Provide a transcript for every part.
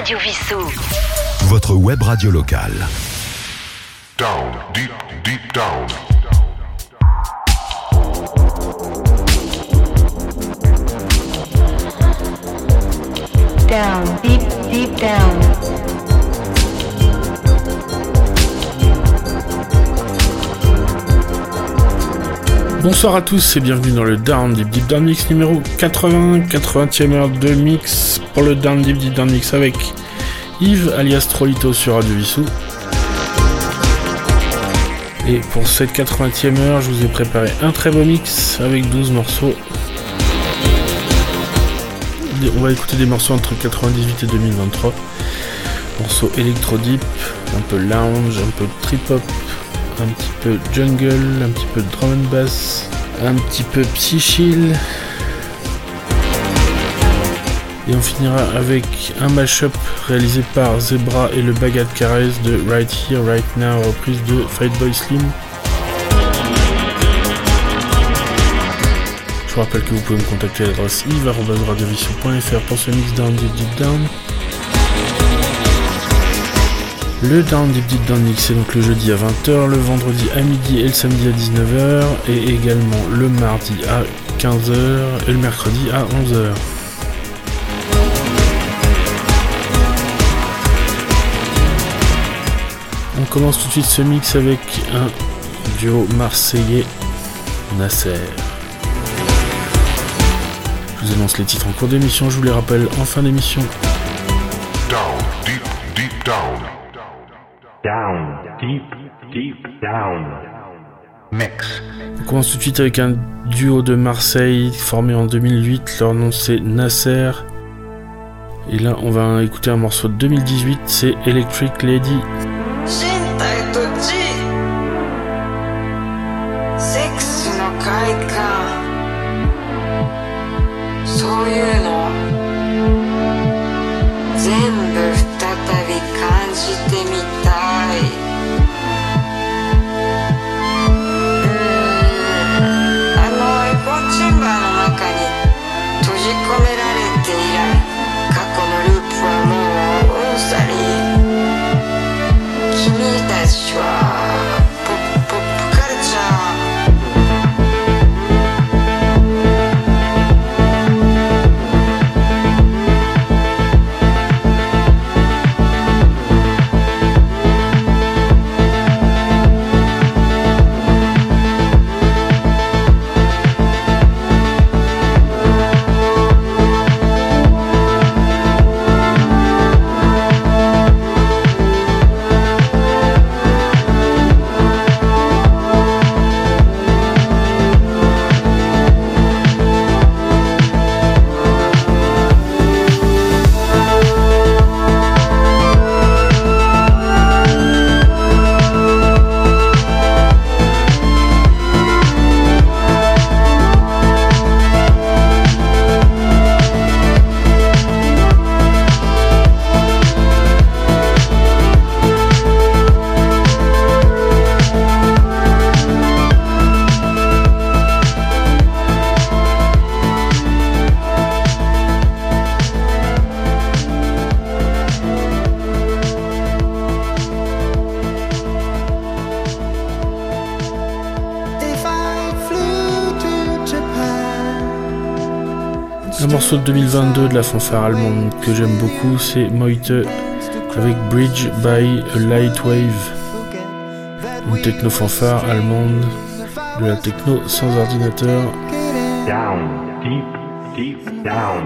Radio Vissou. Votre web radio locale. Down, deep, deep down. Down, deep, deep down. Bonsoir à tous et bienvenue dans le Down Deep Deep Down Mix numéro 80, 80e heure de mix pour le Down Deep Deep Down Mix avec Yves alias Trolito sur Radio Vissou. Et pour cette 80e heure, je vous ai préparé un très beau mix avec 12 morceaux. On va écouter des morceaux entre 98 et 2023. Morceaux électro deep, un peu lounge, un peu trip hop, un petit peu jungle, un petit peu drum and bass, un petit peu psychill. Et on finira avec un mashup réalisé par Zebra et le Bagat Caress de Right Here, Right Now, reprise de Fight Boy Slim. Je vous rappelle que vous pouvez me contacter à l'adresse yves.radiovision.fr pour ce mix down deep deep down. Le Down Deep Deep Down Mix c'est donc le jeudi à 20h, le vendredi à midi et le samedi à 19h, et également le mardi à 15h et le mercredi à 11h. On commence tout de suite ce mix avec un duo marseillais Nasser. Je vous annonce les titres en cours d'émission, je vous les rappelle en fin d'émission. Down, deep, deep down. Down, deep, deep down. Mix. On commence tout de suite avec un duo de Marseille formé en 2008. Leur nom c'est Nasser. Et là, on va écouter un morceau de 2018, c'est Electric Lady. See Un morceau de 2022 de la fanfare allemande que j'aime beaucoup, c'est Moite avec Bridge by a Light Wave, une techno fanfare allemande de la techno sans ordinateur. Down, deep, deep down.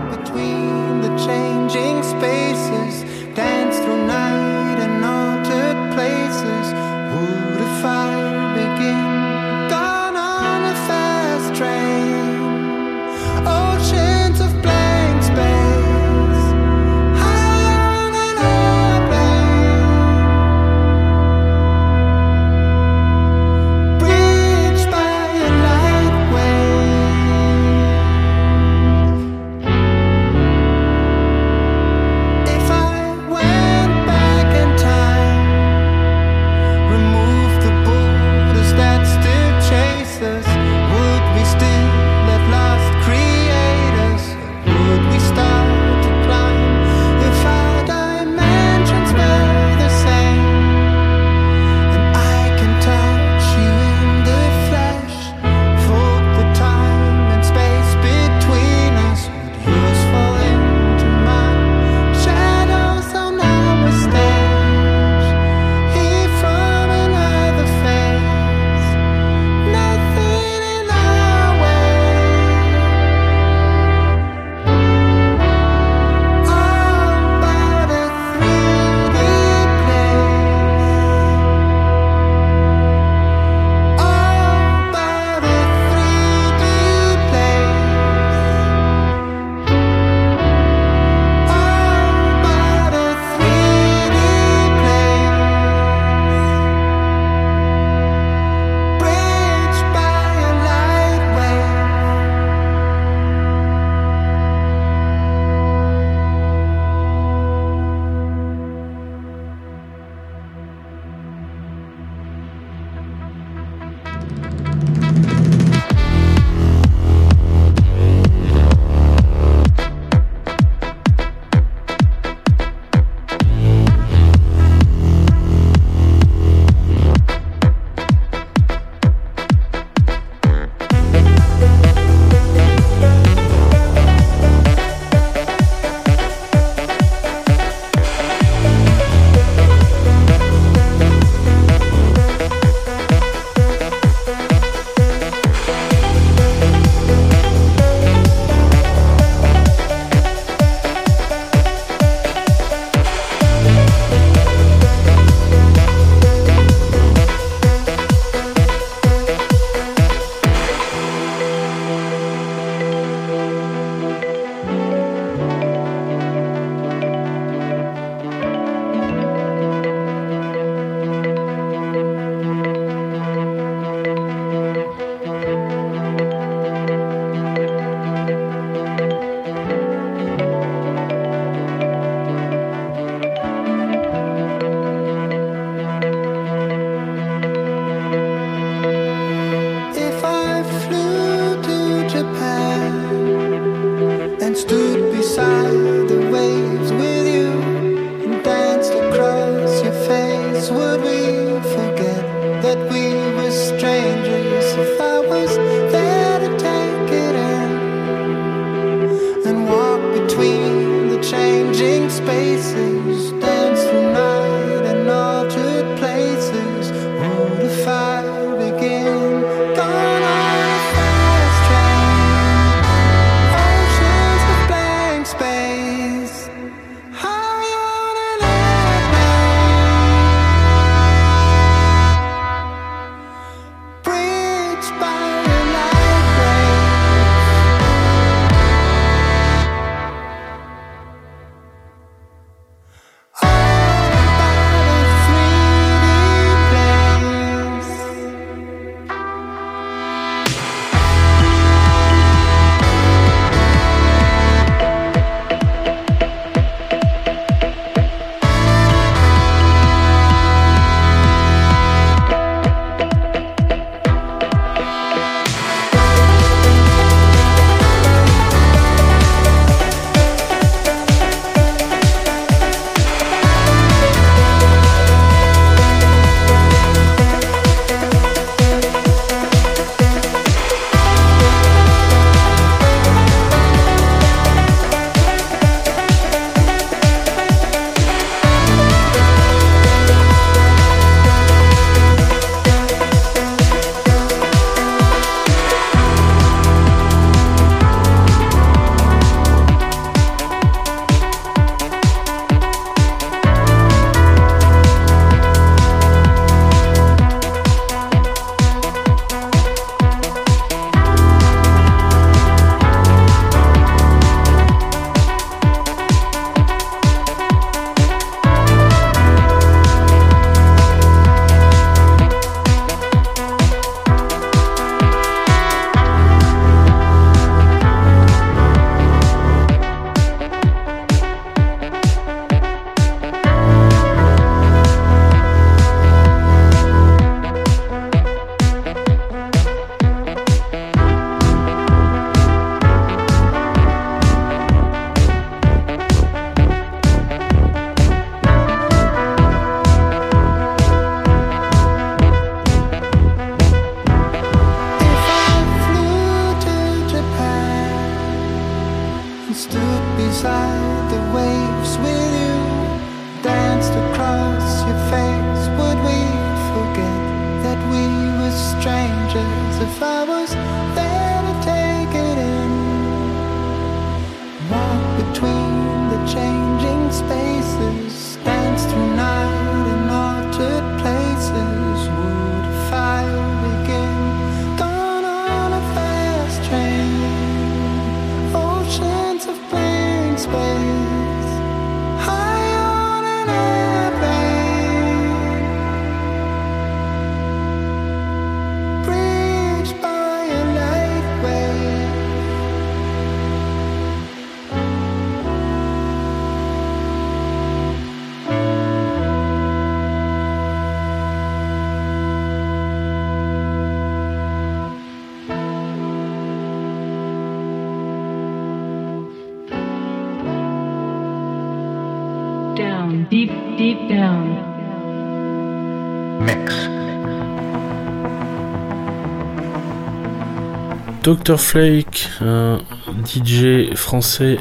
Dr Flake, un DJ français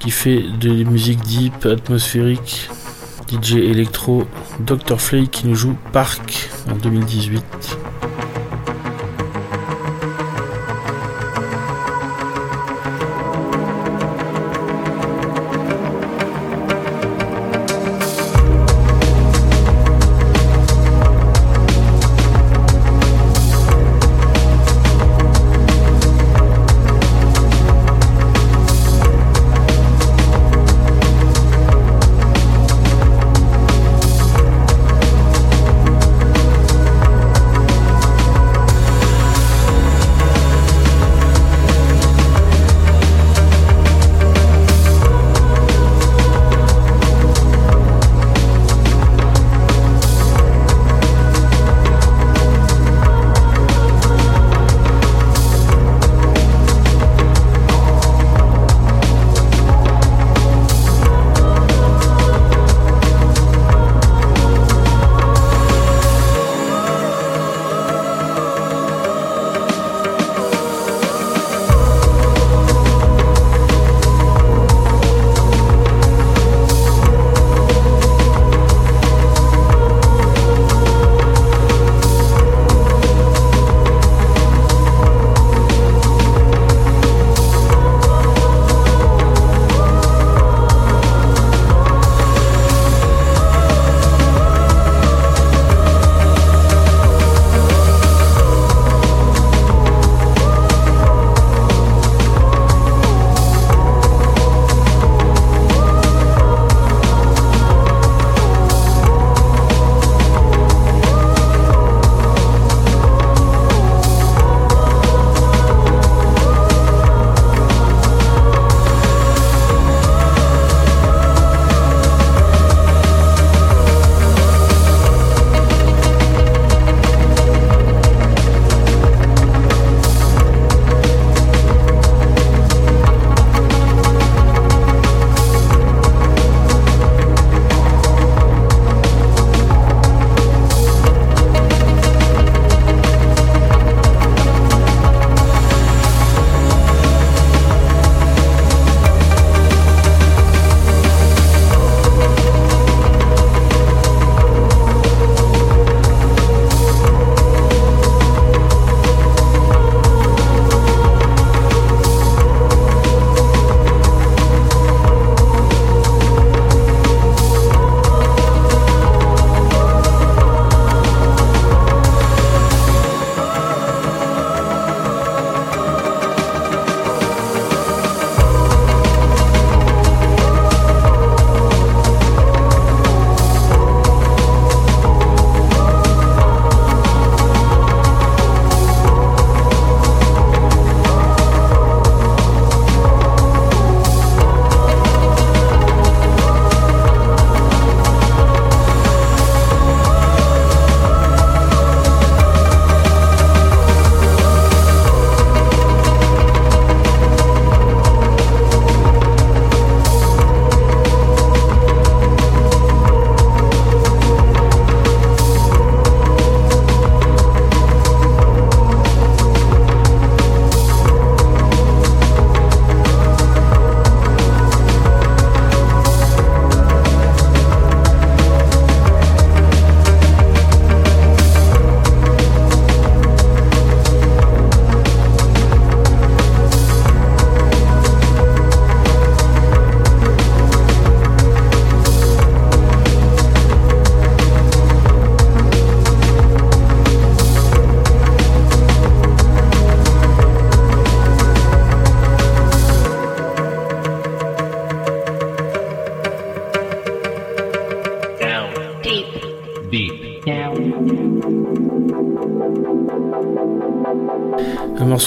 qui fait de la musique deep, atmosphérique, DJ électro. Dr Flake qui nous joue Park en 2018.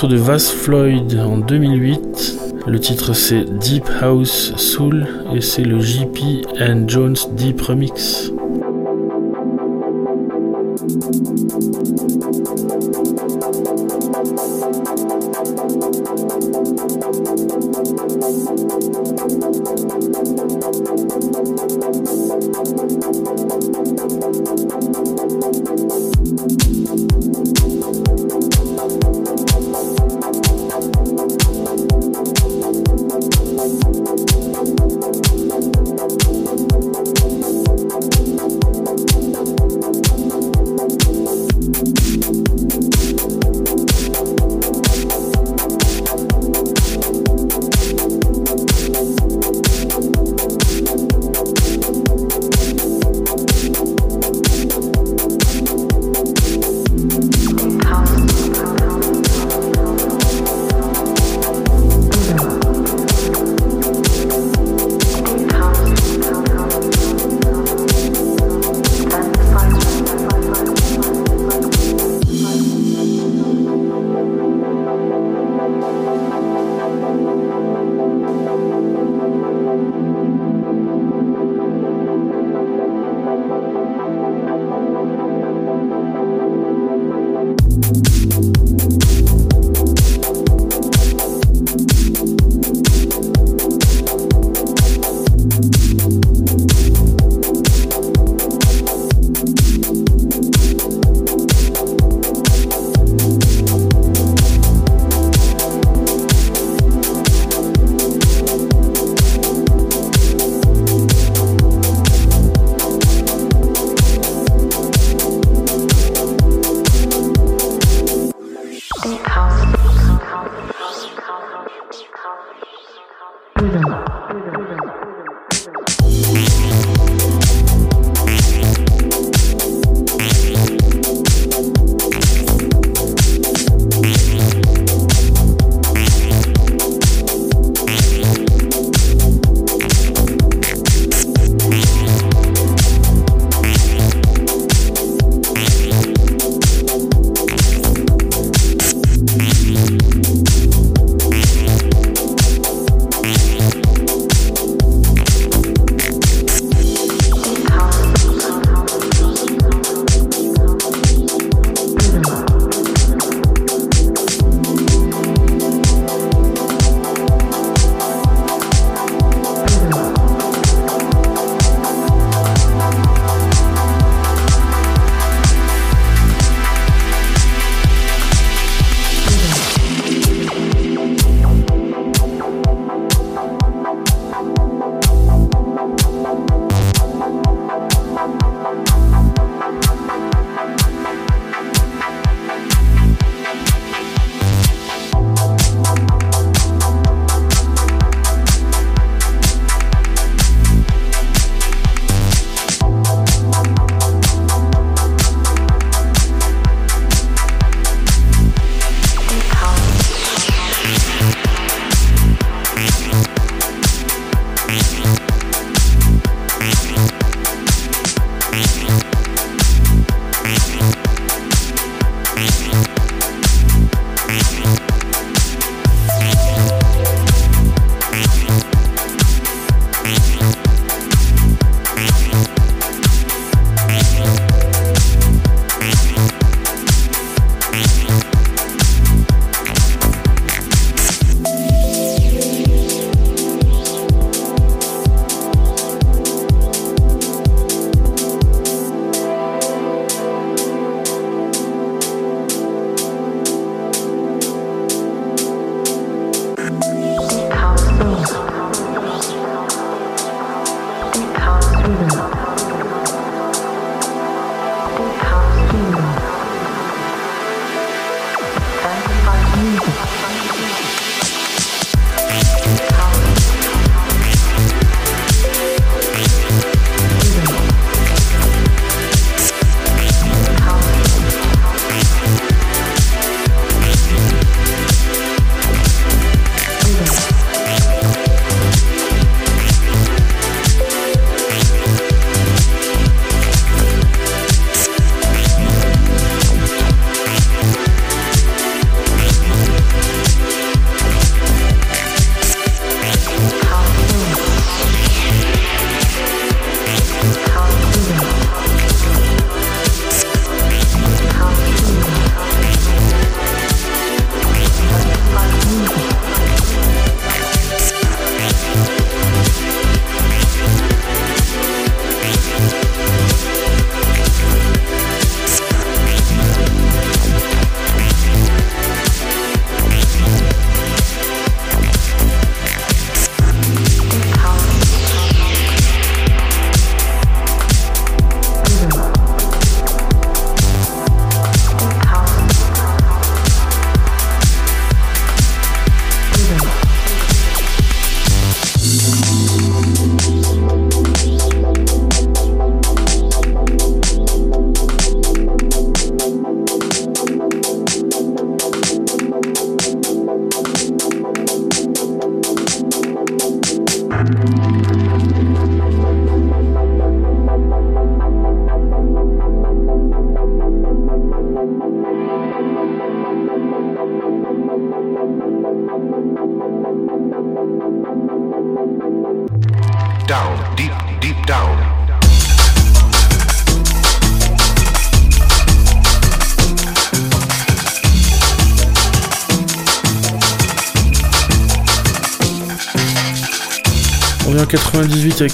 De Vas Floyd en 2008. Le titre c'est Deep House Soul et c'est le JP and Jones Deep Remix.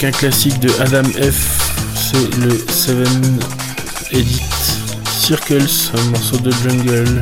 Un classique de Adam F. C'est le 7 Edit Circles, un morceau de jungle.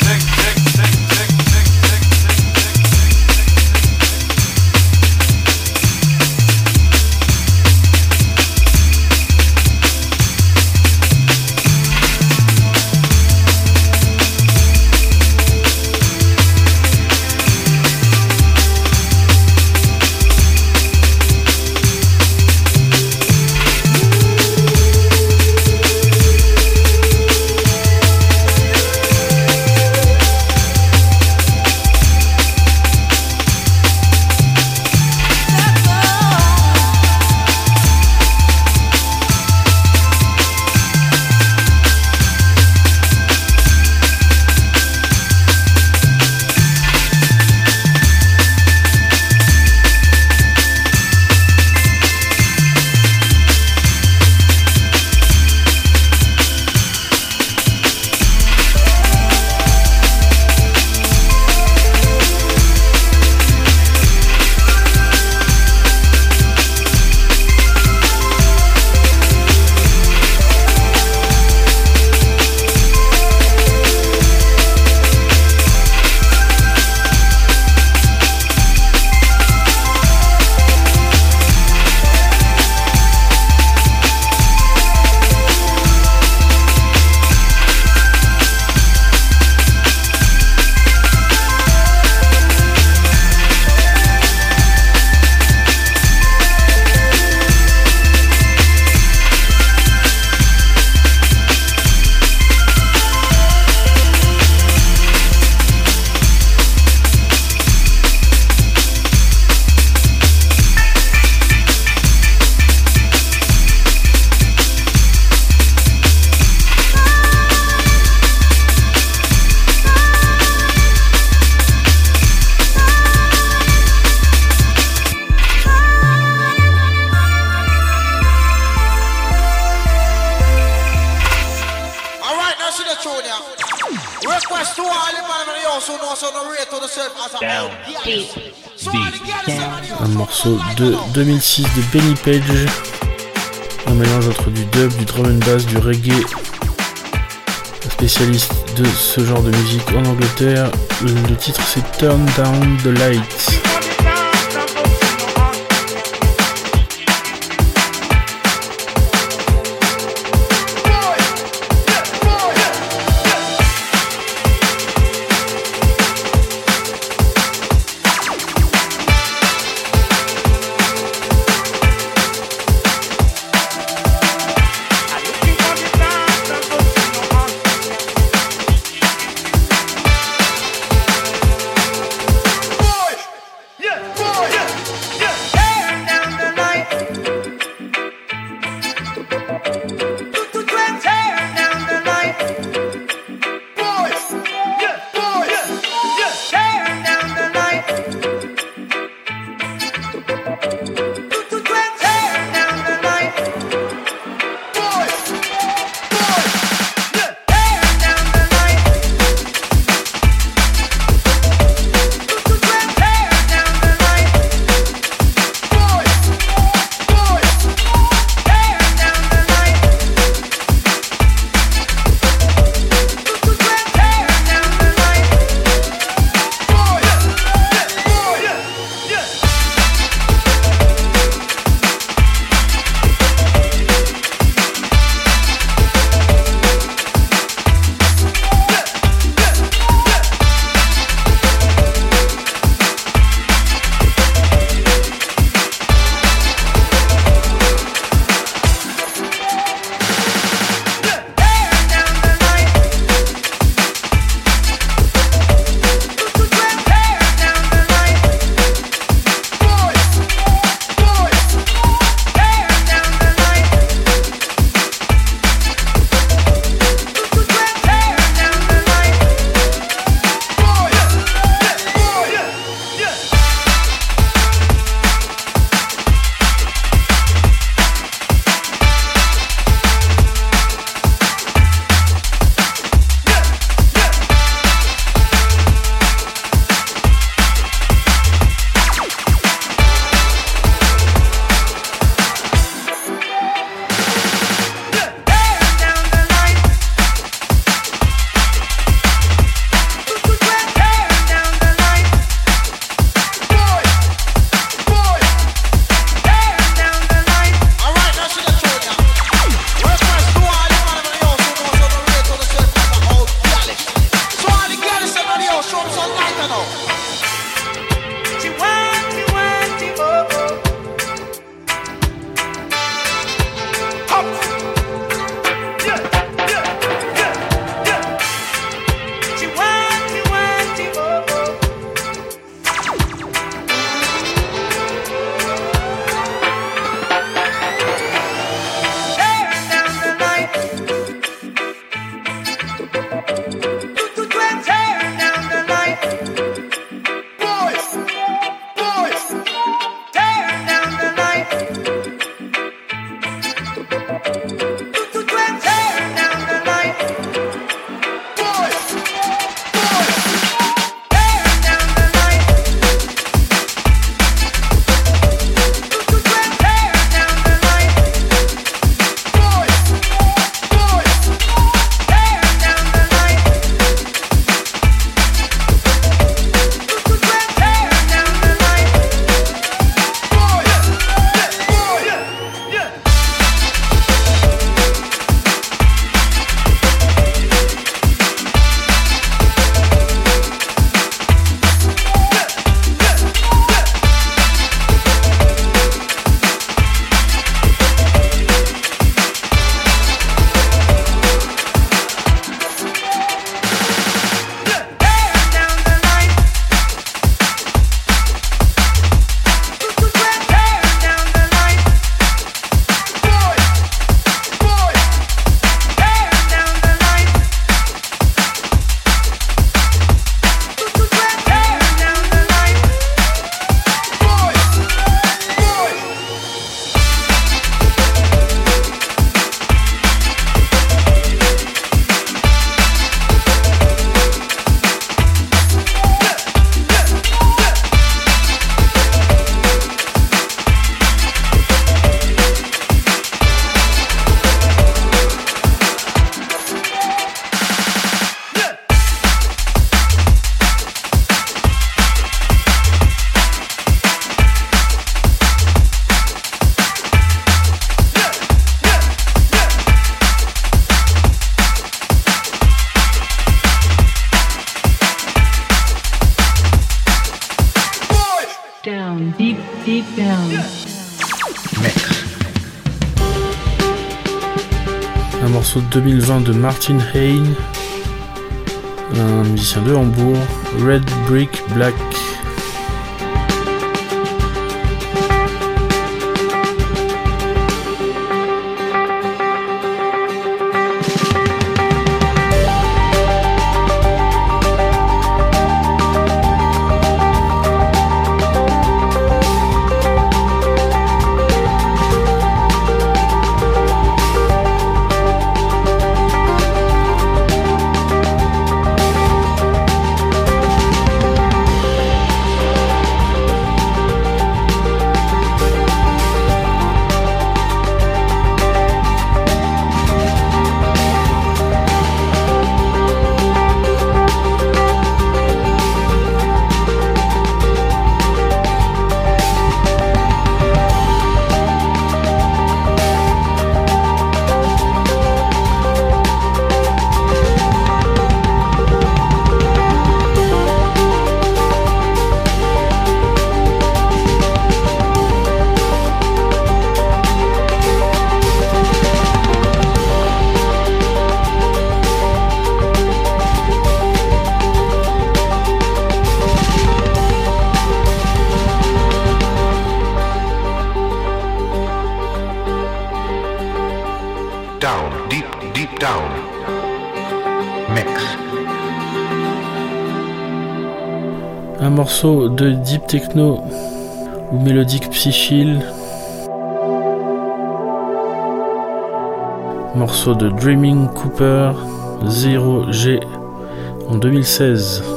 2006 de Benny Page. Un mélange entre du dub, du drum and bass, du reggae. Spécialiste de ce genre de musique en Angleterre. Le titre c'est Turn Down the Lights. 2020 de Martin Hain, un musicien de Hambourg, Red Brick Black. De deep techno ou mélodique psychill. Morceau de Dreaming Cooper 0G en 2016.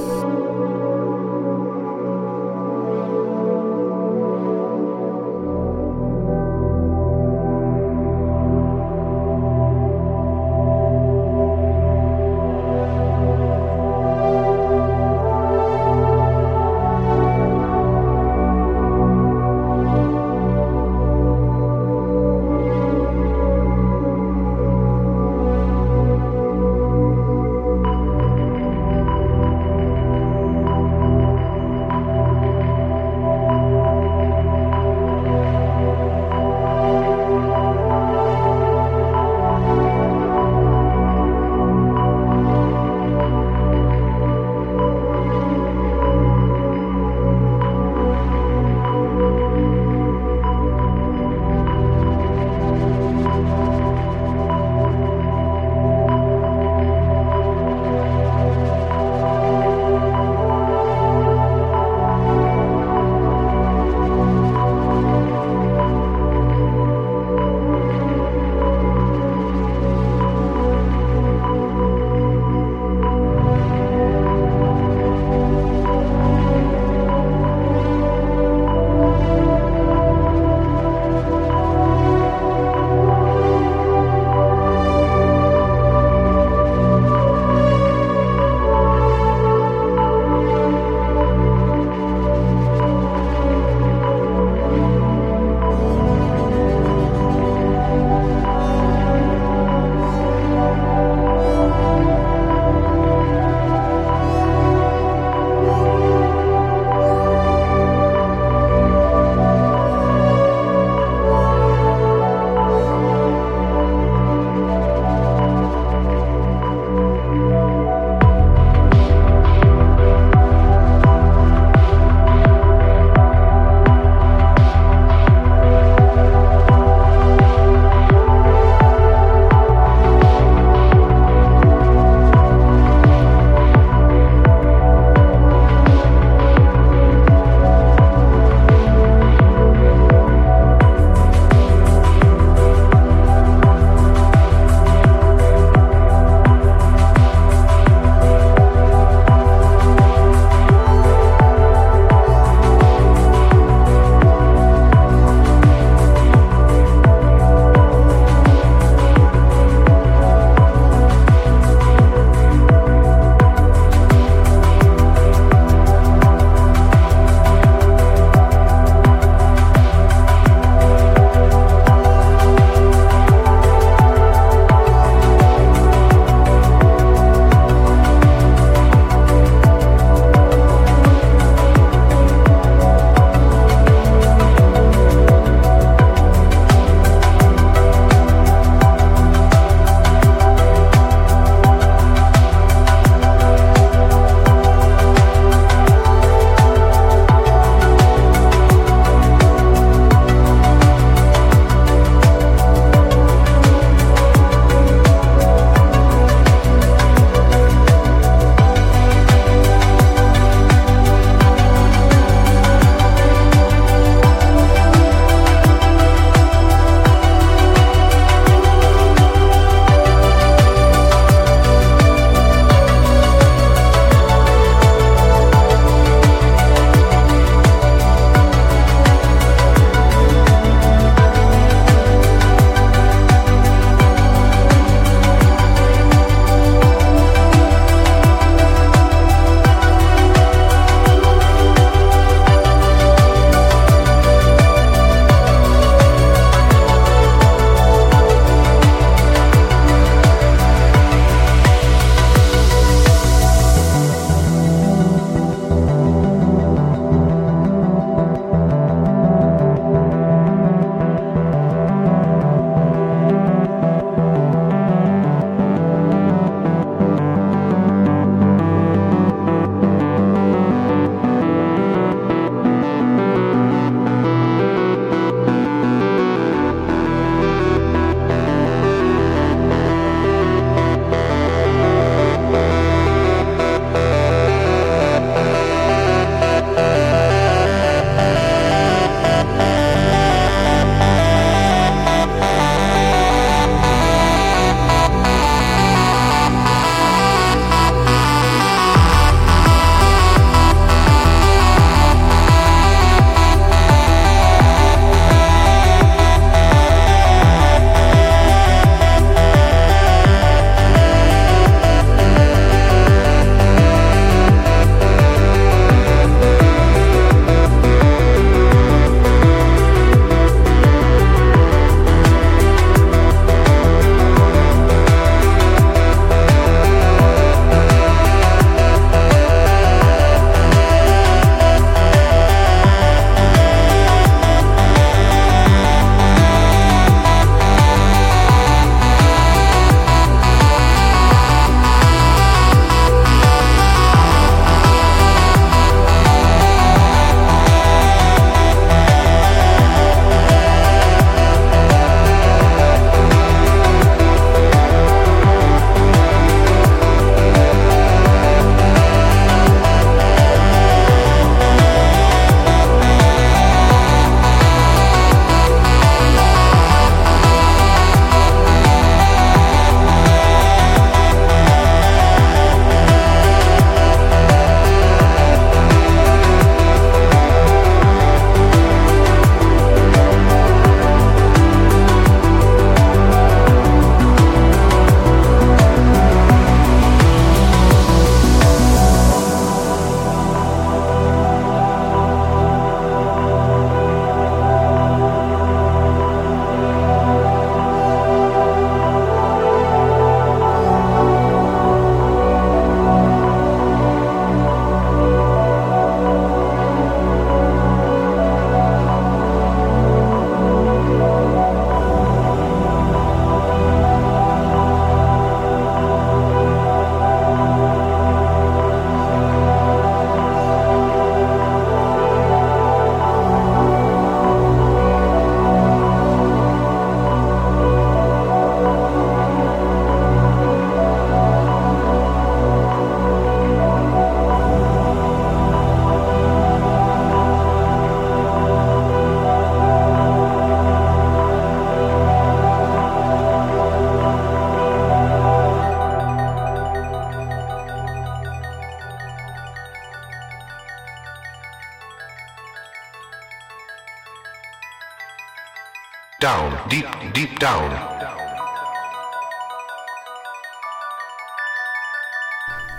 Down, deep, deep down.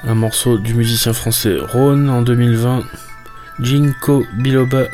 Un morceau du musicien français Rhône en 2020, Jinko Biloba.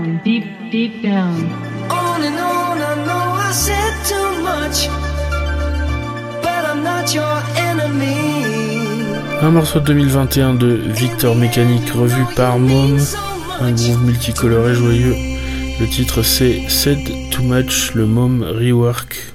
Down, deep, deep down. On and on, I know I said too much, but I'm not your enemy. Un morceau de 2021 de Victor Mécanique revu par Mom, un groupe multicolore et joyeux. Le titre c'est Said Too Much, le Mom Rework.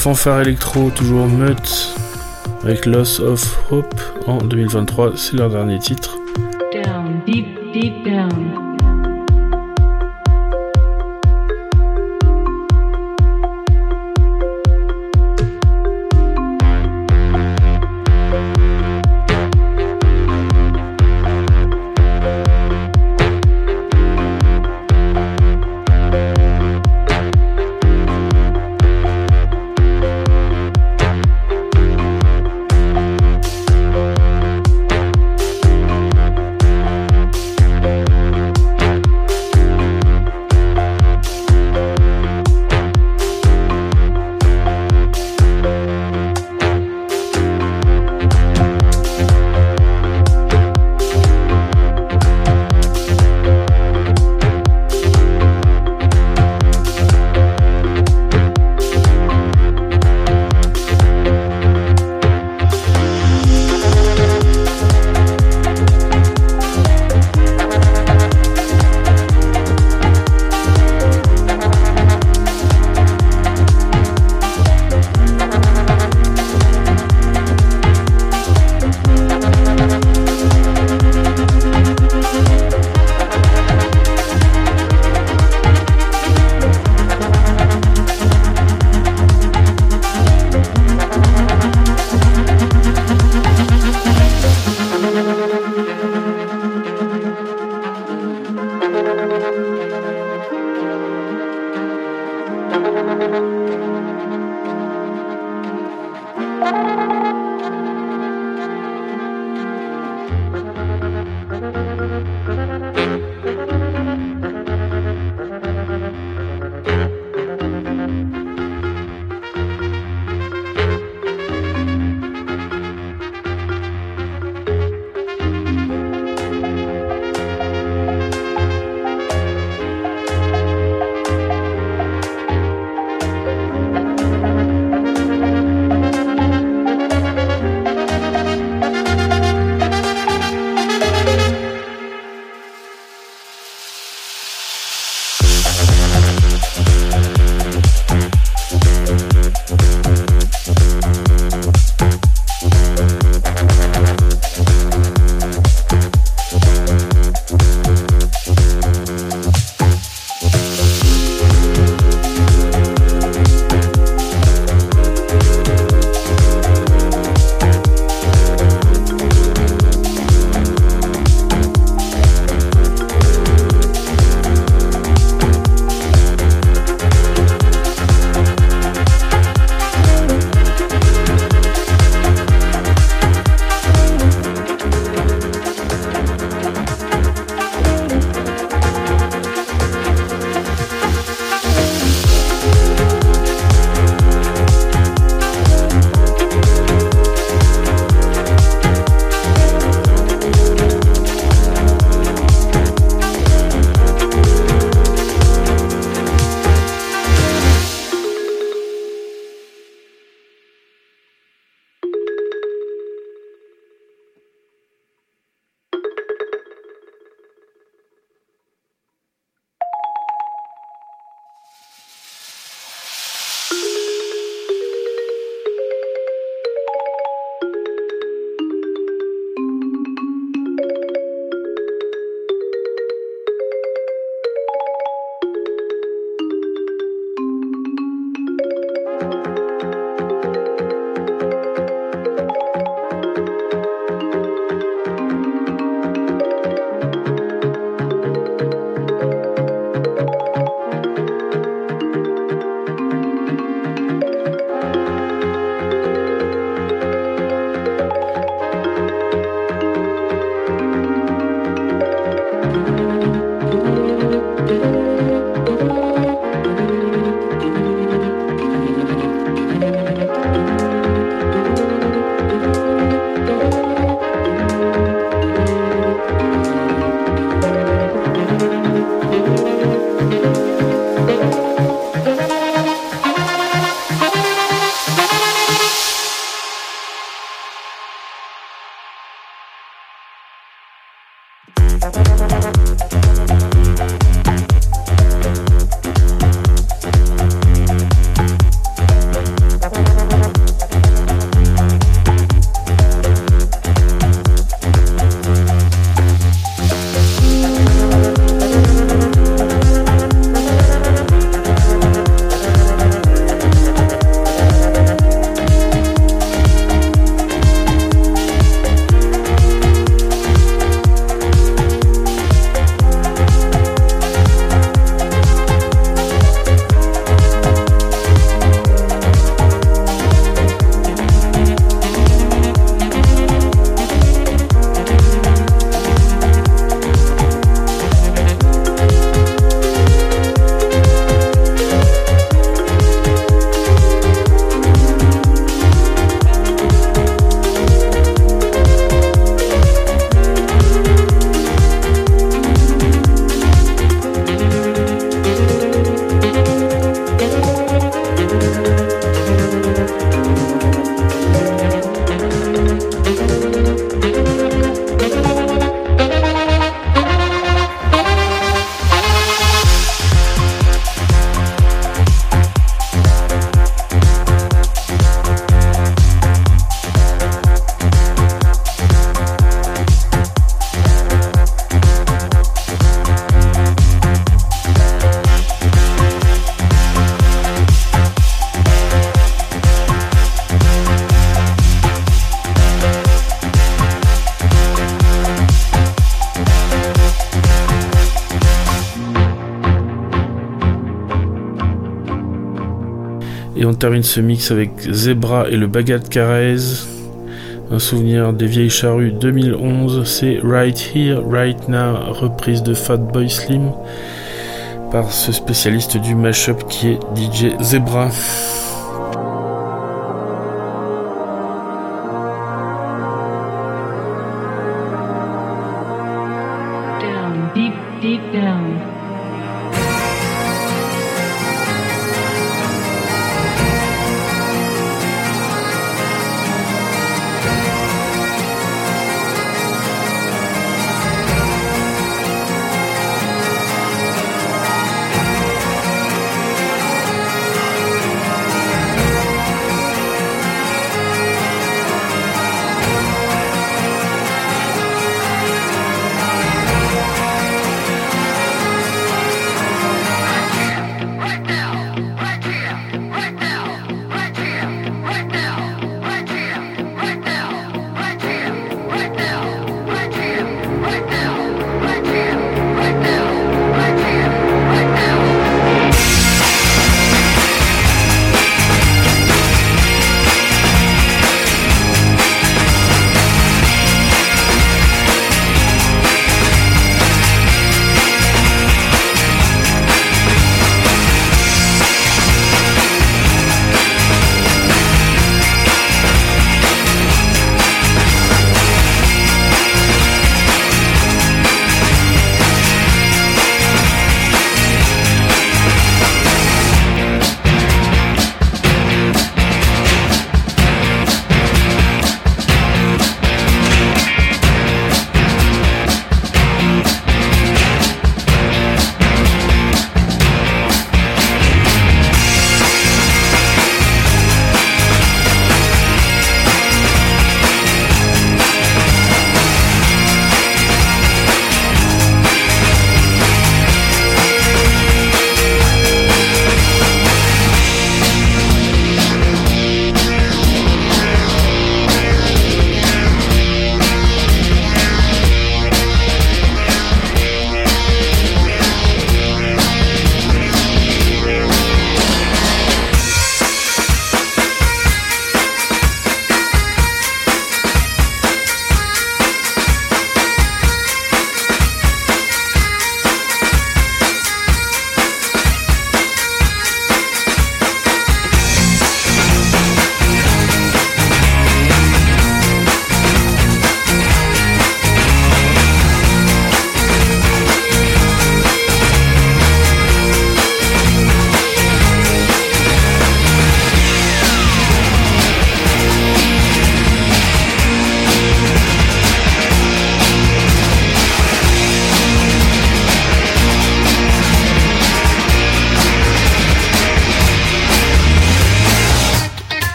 Fanfare électro, toujours Mutt, avec Loss of Hope en 2023, c'est leur dernier titre. On termine ce mix avec Zebra et le Bagat Carrez. Un souvenir des vieilles charrues 2011, c'est Right Here, Right Now, reprise de Fatboy Slim par ce spécialiste du mashup qui est DJ Zebra.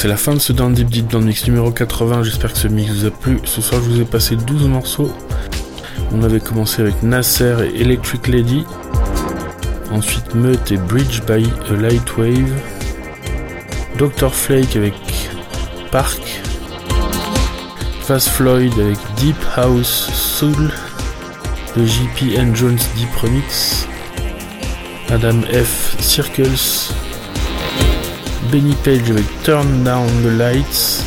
C'est la fin de ce Down Deep dans mix numéro 80. J'espère que ce mix vous a plu. Ce soir, je vous ai passé 12 morceaux. On avait commencé avec Nasser et Electric Lady. Ensuite, Meut et Bridge by a Light Wave. Dr. Flake avec Park. Fast Floyd avec Deep House Soul. Le JP and Jones Deep Remix. Adam F. Circles. Benny Page avec Turn Down the Lights,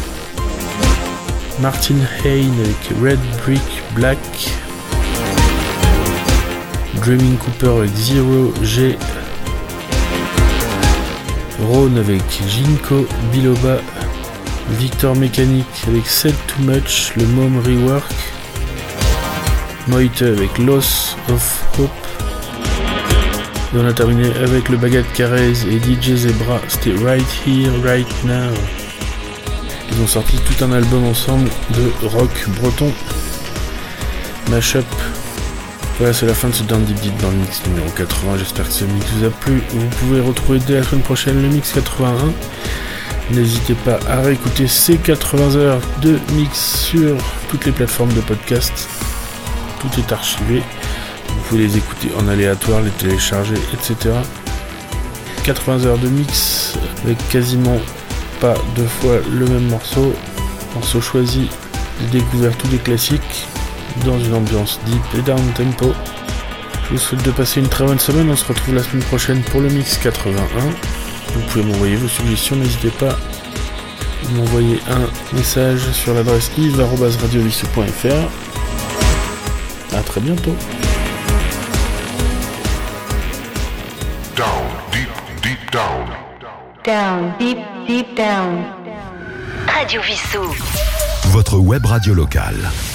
Martin Hain avec Red Brick Black, Dreaming Cooper avec Zero G, Ron avec Jinko Biloba, Victor Mechanic avec Said Too Much, le Mom Rework, Moite avec Loss of Hope, on a terminé avec le Bagat Carrez et DJ Zebra, c'était Right Here, Right Now. Ils ont sorti tout un album ensemble de rock breton. Mashup. Voilà, c'est la fin de ce Deep Deep dans le mix numéro 80. J'espère que ce mix vous a plu. Vous pouvez retrouver dès la semaine prochaine le mix 81. N'hésitez pas à réécouter ces 80 heures de mix sur toutes les plateformes de podcast. Tout est archivé. Les écouter en aléatoire, les télécharger, etc. 80 heures de mix avec quasiment pas deux fois le même morceau. Morceau choisi, découvert tous les classiques dans une ambiance deep et down tempo. Je vous souhaite de passer une très bonne semaine. On se retrouve la semaine prochaine pour le mix 81. Vous pouvez m'envoyer vos suggestions, n'hésitez pas à m'envoyer un message sur l'adresse yves.radiovissou.fr. A très bientôt. Down, deep, deep down. Radio Vissou. Votre web radio locale.